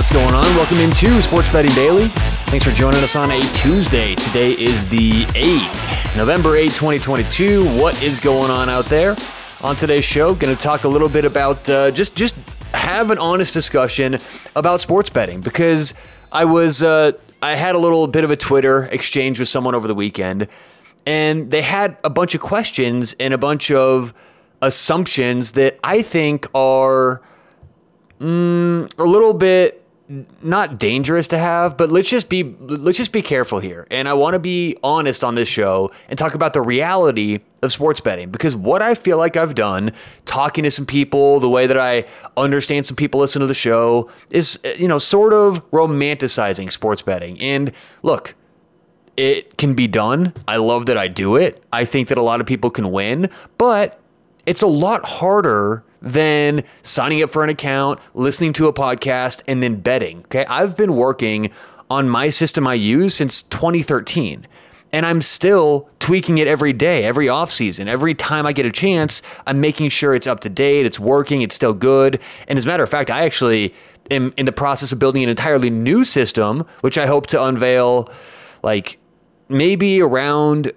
what's going on? Welcome into Sports Betting Daily. Thanks for joining us on a Tuesday. Today is the 8th, November 8, 2022. What is going on out there? On today's show, going to talk a little bit about uh, just just have an honest discussion about sports betting because I was uh, I had a little bit of a Twitter exchange with someone over the weekend, and they had a bunch of questions and a bunch of assumptions that I think are mm, a little bit not dangerous to have, but let's just be let's just be careful here. And I want to be honest on this show and talk about the reality of sports betting because what I feel like I've done talking to some people, the way that I understand some people listen to the show is you know sort of romanticizing sports betting. And look, it can be done. I love that I do it. I think that a lot of people can win, but it's a lot harder than signing up for an account, listening to a podcast, and then betting. Okay. I've been working on my system I use since 2013. And I'm still tweaking it every day, every offseason. Every time I get a chance, I'm making sure it's up to date, it's working, it's still good. And as a matter of fact, I actually am in the process of building an entirely new system, which I hope to unveil like maybe around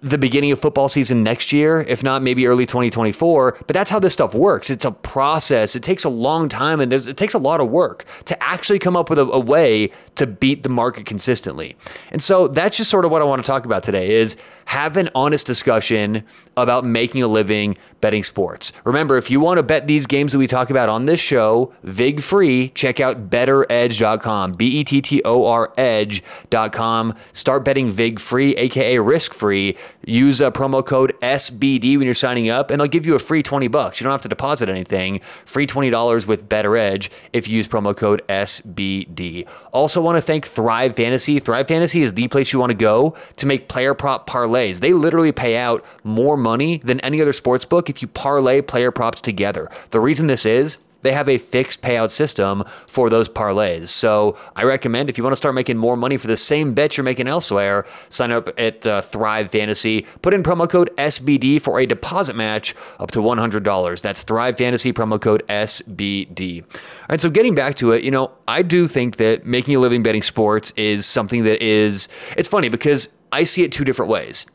the beginning of football season next year, if not maybe early 2024. But that's how this stuff works. It's a process. It takes a long time and it takes a lot of work to actually come up with a, a, way to beat the market consistently. And so that's just sort of what I want to talk about today is have an honest discussion about making a living betting sports. Remember, if you want to bet these games that we talk about on this show, VIG free, check out bettoredge.com, B E T T O R edge.com. Start betting VIG free, aka risk free. Use a promo code SBD when you're signing up, and they'll give you a free 20 bucks. You don't have to deposit anything. Free $20 with Bettor Edge if you use promo code SBD. Also, want to thank Thrive Fantasy. Thrive Fantasy is the place you want to go to make player prop parlay parlays. They literally pay out more money than any other sports book if you parlay player props together. The reason this is they have a fixed payout system for those parlays. So I recommend if you want to start making more money for the same bet you're making elsewhere, sign up at uh, Thrive Fantasy. Put in promo code SBD for a deposit match up to $100. That's Thrive Fantasy promo code SBD. All right, so getting back to it, you know, I do think that making a living betting sports is something that is, it's funny because I see it two different ways.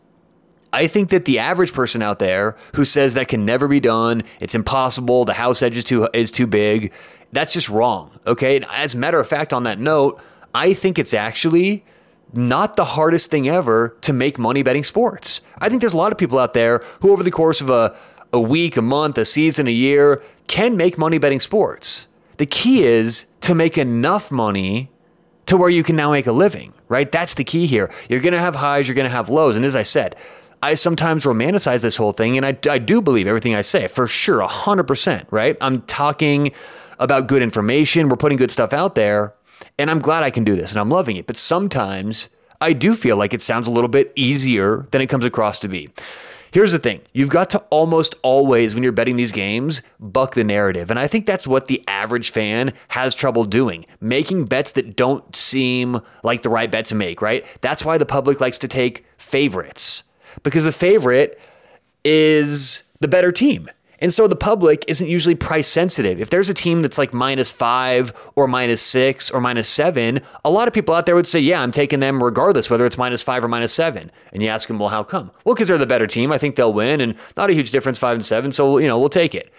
I think that the average person out there who says that can never be done, it's impossible, the house edge is too is too big, that's just wrong. Okay. And as a matter of fact, on that note, I think it's actually not the hardest thing ever to make money betting sports. I think there's a lot of people out there who, over the course of a, a week, a month, a season, a year, can make money betting sports. The key is to make enough money to where you can now make a living, right? That's the key here. You're going to have highs, you're going to have lows. And as I said, I sometimes romanticize this whole thing, and I, I do believe everything I say for sure, 100%, right? I'm talking about good information, we're putting good stuff out there, and I'm glad I can do this and I'm loving it. But sometimes I do feel like it sounds a little bit easier than it comes across to be. Here's the thing you've got to almost always, when you're betting these games, buck the narrative. And I think that's what the average fan has trouble doing making bets that don't seem like the right bet to make, right? That's why the public likes to take favorites because the favorite is the better team. And so the public isn't usually price sensitive. If there's a team that's like minus five or minus six or minus seven, a lot of people out there would say, Yeah, I'm taking them regardless, whether it's minus five or minus seven. And you ask them, Well, how come? Well, because they're the better team. I think they'll win and not a huge difference, five and seven. So, you know, we'll take it.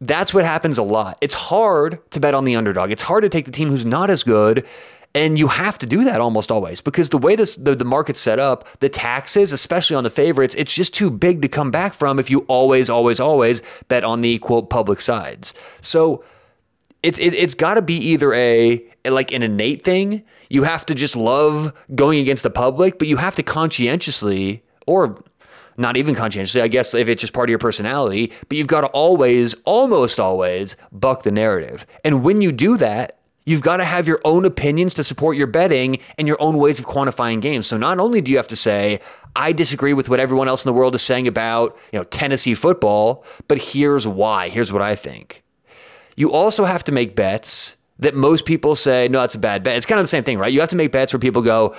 That's what happens a lot. It's hard to bet on the underdog. It's hard to take the team who's not as good and you have to do that almost always because the way this the, the market's set up, the taxes, especially on the favorites, it's just too big to come back from if you always, always, always bet on the quote public sides. So it's it, it's got to be either a like an innate thing. You have to just love going against the public, but you have to conscientiously or not even conscientiously, I guess if it's just part of your personality, but you've got to always, almost always, buck the narrative. And when you do that, You've got to have your own opinions to support your betting and your own ways of quantifying games. So not only do you have to say, I disagree with what everyone else in the world is saying about, you know, Tennessee football, but here's why. Here's what I think. You also have to make bets that most people say, no, that's a bad bet. It's kind of the same thing, right? You have to make bets where people go,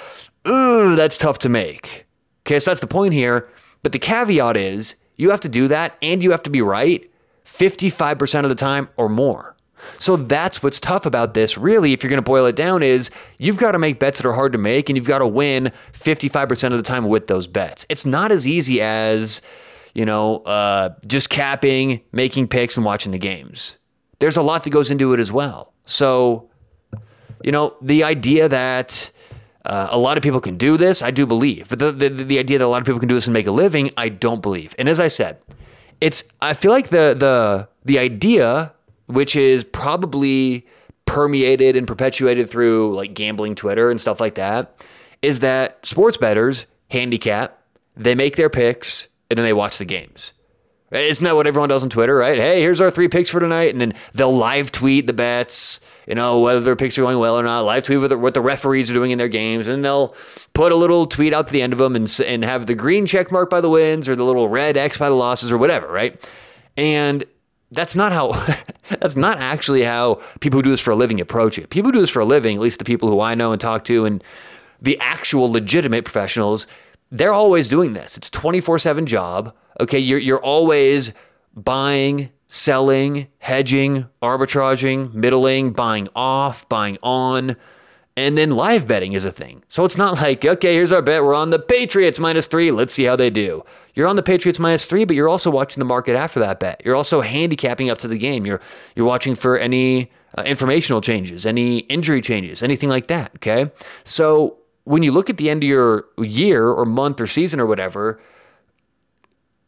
ooh, that's tough to make. Okay, so that's the point here. But the caveat is you have to do that and you have to be right 55% of the time or more. So that's what's tough about this, really, if you're going to boil it down, is you've got to make bets that are hard to make and you've got to win 55% of the time with those bets. It's not as easy as, you know, uh, just capping, making picks, and watching the games. There's a lot that goes into it as well. So, you know, the idea that uh, a lot of people can do this, I do believe. But the, the, the idea that a lot of people can do this and make a living, I don't believe. And as I said, it's I feel like the the the idea which is probably permeated and perpetuated through like gambling Twitter and stuff like that, is that sports bettors handicap, they make their picks, and then they watch the games. Isn't that what everyone does on Twitter, right? Hey, here's our three picks for tonight. And then they'll live tweet the bets, you know, whether their picks are going well or not, live tweet what the, what the referees are doing in their games. And they'll put a little tweet out to the end of them and, and have the green check mark by the wins or the little red X by the losses or whatever, right? And that's not how that's not actually how people who do this for a living approach it. People who do this for a living, at least the people who I know and talk to and the actual legitimate professionals, they're always doing this. It's 24/7 job. Okay, you're you're always buying, selling, hedging, arbitraging, middling, buying off, buying on. And then live betting is a thing. So it's not like, okay, here's our bet. We're on the Patriots minus three. Let's see how they do. You're on the Patriots minus three, but you're also watching the market after that bet. You're also handicapping up to the game. You're you're watching for any uh, informational changes, any injury changes, anything like that. Okay. So when you look at the end of your year or month or season or whatever,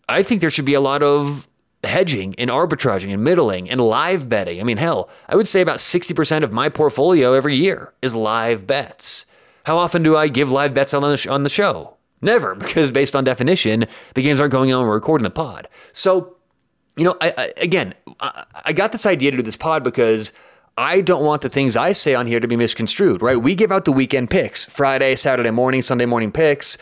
I think there should be a lot of hedging and arbitraging and middling and live betting. I mean, hell, I would say about 60% of my portfolio every year is live bets. How often do I give live bets on the, sh- on the show? Never, because based on definition, the games aren't going on, we're recording the pod. So, you know, I, I, again, I, I got this idea to do this pod because I don't want the things I say on here to be misconstrued, right? We give out the weekend picks Friday, Saturday morning, Sunday morning picks.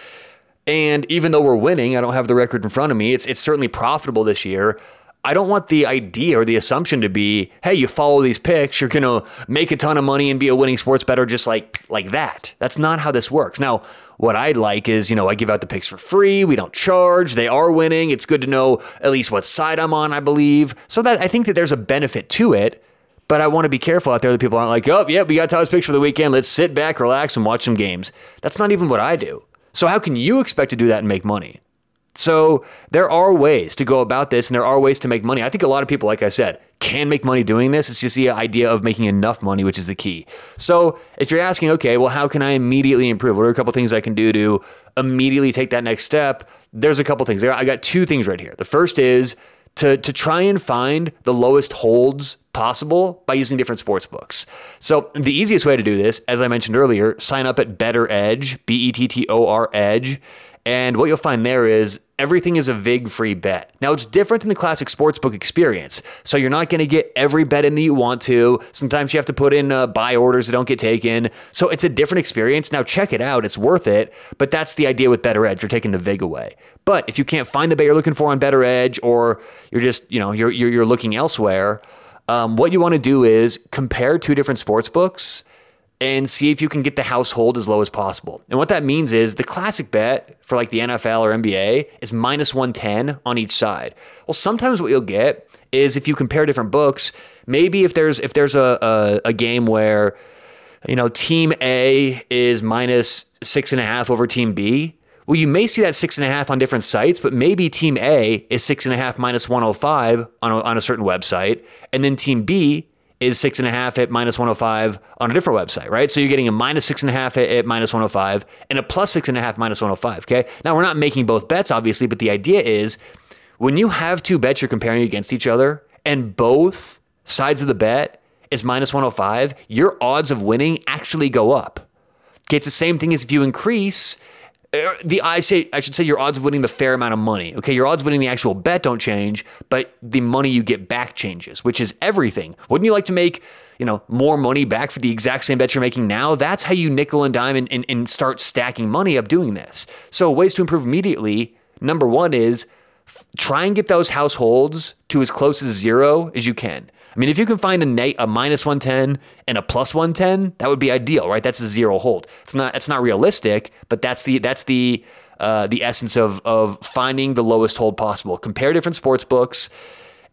And even though we're winning, I don't have the record in front of me. It's it's certainly profitable this year. I don't want the idea or the assumption to be, hey, you follow these picks, you're gonna make a ton of money and be a winning sports bettor just like like that. That's not how this works. Now, what I'd like is, you know, I give out the picks for free. We don't charge. They are winning. It's good to know at least what side I'm on, I believe. So that I think that there's a benefit to it. But I want to be careful out there that people aren't like, oh, yeah, we got Tyler's picks for the weekend. Let's sit back, relax, and watch some games. That's not even what I do. So how can you expect to do that and make money? So there are ways to go about this and there are ways to make money. I think a lot of people, like I said, can make money doing this. It's just the idea of making enough money, which is the key. So if you're asking, okay, well, how can I immediately improve? What are a couple things I can do to immediately take that next step? There's a couple things. I got two things right here. The first is to, to try and find the lowest holds possible by using different sports books. So the easiest way to do this, as I mentioned earlier, sign up at Bettor Edge, B E T T O R Edge. And what you'll find there is everything is a VIG free bet. Now, it's different than the classic sportsbook experience. So, you're not going to get every bet in that you want to. Sometimes you have to put in uh, buy orders that don't get taken. So, it's a different experience. Now, check it out. It's worth it. But that's the idea with Bettor Edge. You're taking the VIG away. But if you can't find the bet you're looking for on Bettor Edge, or you're just, you know, you're, you're, you're looking elsewhere, um, what you want to do is compare two different sports books and see if you can get the household as low as possible. And what that means is the classic bet for like the NFL or NBA is minus 110 on each side. Well, sometimes what you'll get is if you compare different books, maybe if there's if there's a, a, a game where you know team A is minus six and a half over team B, well, you may see that six and a half on different sites, but maybe team A is six and a half minus 105 on a, on a certain website, and then team B is six and a half at minus 105 on a different website, right? So you're getting a minus six and a half at, at minus 105 and a plus six and a half minus 105. Okay. Now we're not making both bets, obviously, but the idea is when you have two bets you're comparing against each other and both sides of the bet is minus 105, your odds of winning actually go up. Okay. It's the same thing as if you increase Uh, the I say I should say your odds of winning the fair amount of money. Okay, your odds of winning the actual bet don't change, but the money you get back changes, which is everything. Wouldn't you like to make you know more money back for the exact same bet you're making now? That's how you nickel and dime and, and, and start stacking money up doing this. So ways to improve immediately. Number one is try and get those households to as close as zero as you can. I mean, if you can find a, a minus 110 and a plus 110, that would be ideal, right? That's a zero hold. It's not it's not realistic, but that's the that's the uh, the essence of of finding the lowest hold possible. Compare different sports books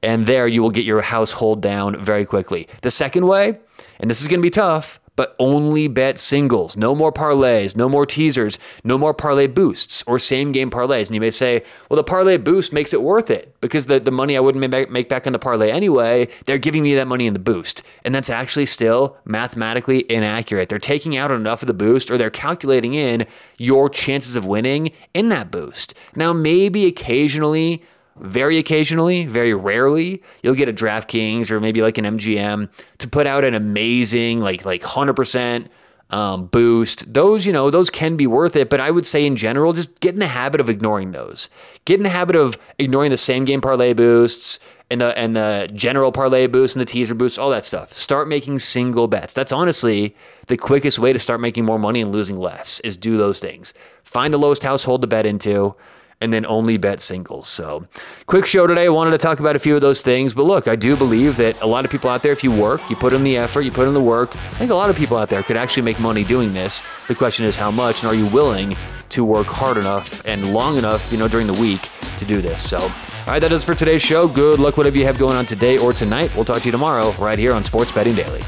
And there you will get your household down very quickly. The second way, and this is going to be tough, but only bet singles. No more parlays, no more teasers, no more parlay boosts or same game parlays. And you may say, well, the parlay boost makes it worth it because the, the money I wouldn't make back on the parlay anyway, they're giving me that money in the boost. And that's actually still mathematically inaccurate. They're taking out enough of the boost or they're calculating in your chances of winning in that boost. Now, maybe occasionally, very occasionally, very rarely, you'll get a DraftKings or maybe like an MGM to put out an amazing, like like hundred percent um, boost. Those, you know, those can be worth it. But I would say in general, just get in the habit of ignoring those. Get in the habit of ignoring the same game parlay boosts and the and the general parlay boosts and the teaser boosts, all that stuff. Start making single bets. That's honestly the quickest way to start making more money and losing less. Is do those things. Find the lowest household to bet into and then only bet singles. So, quick show today. I wanted to talk about a few of those things. But look, I do believe that a lot of people out there, if you work, you put in the effort, you put in the work, I think a lot of people out there could actually make money doing this. The question is how much, and are you willing to work hard enough and long enough, you know, during the week to do this? So, all right, that is for today's show. Good luck, whatever you have going on today or tonight. We'll talk to you tomorrow right here on Sports Betting Daily.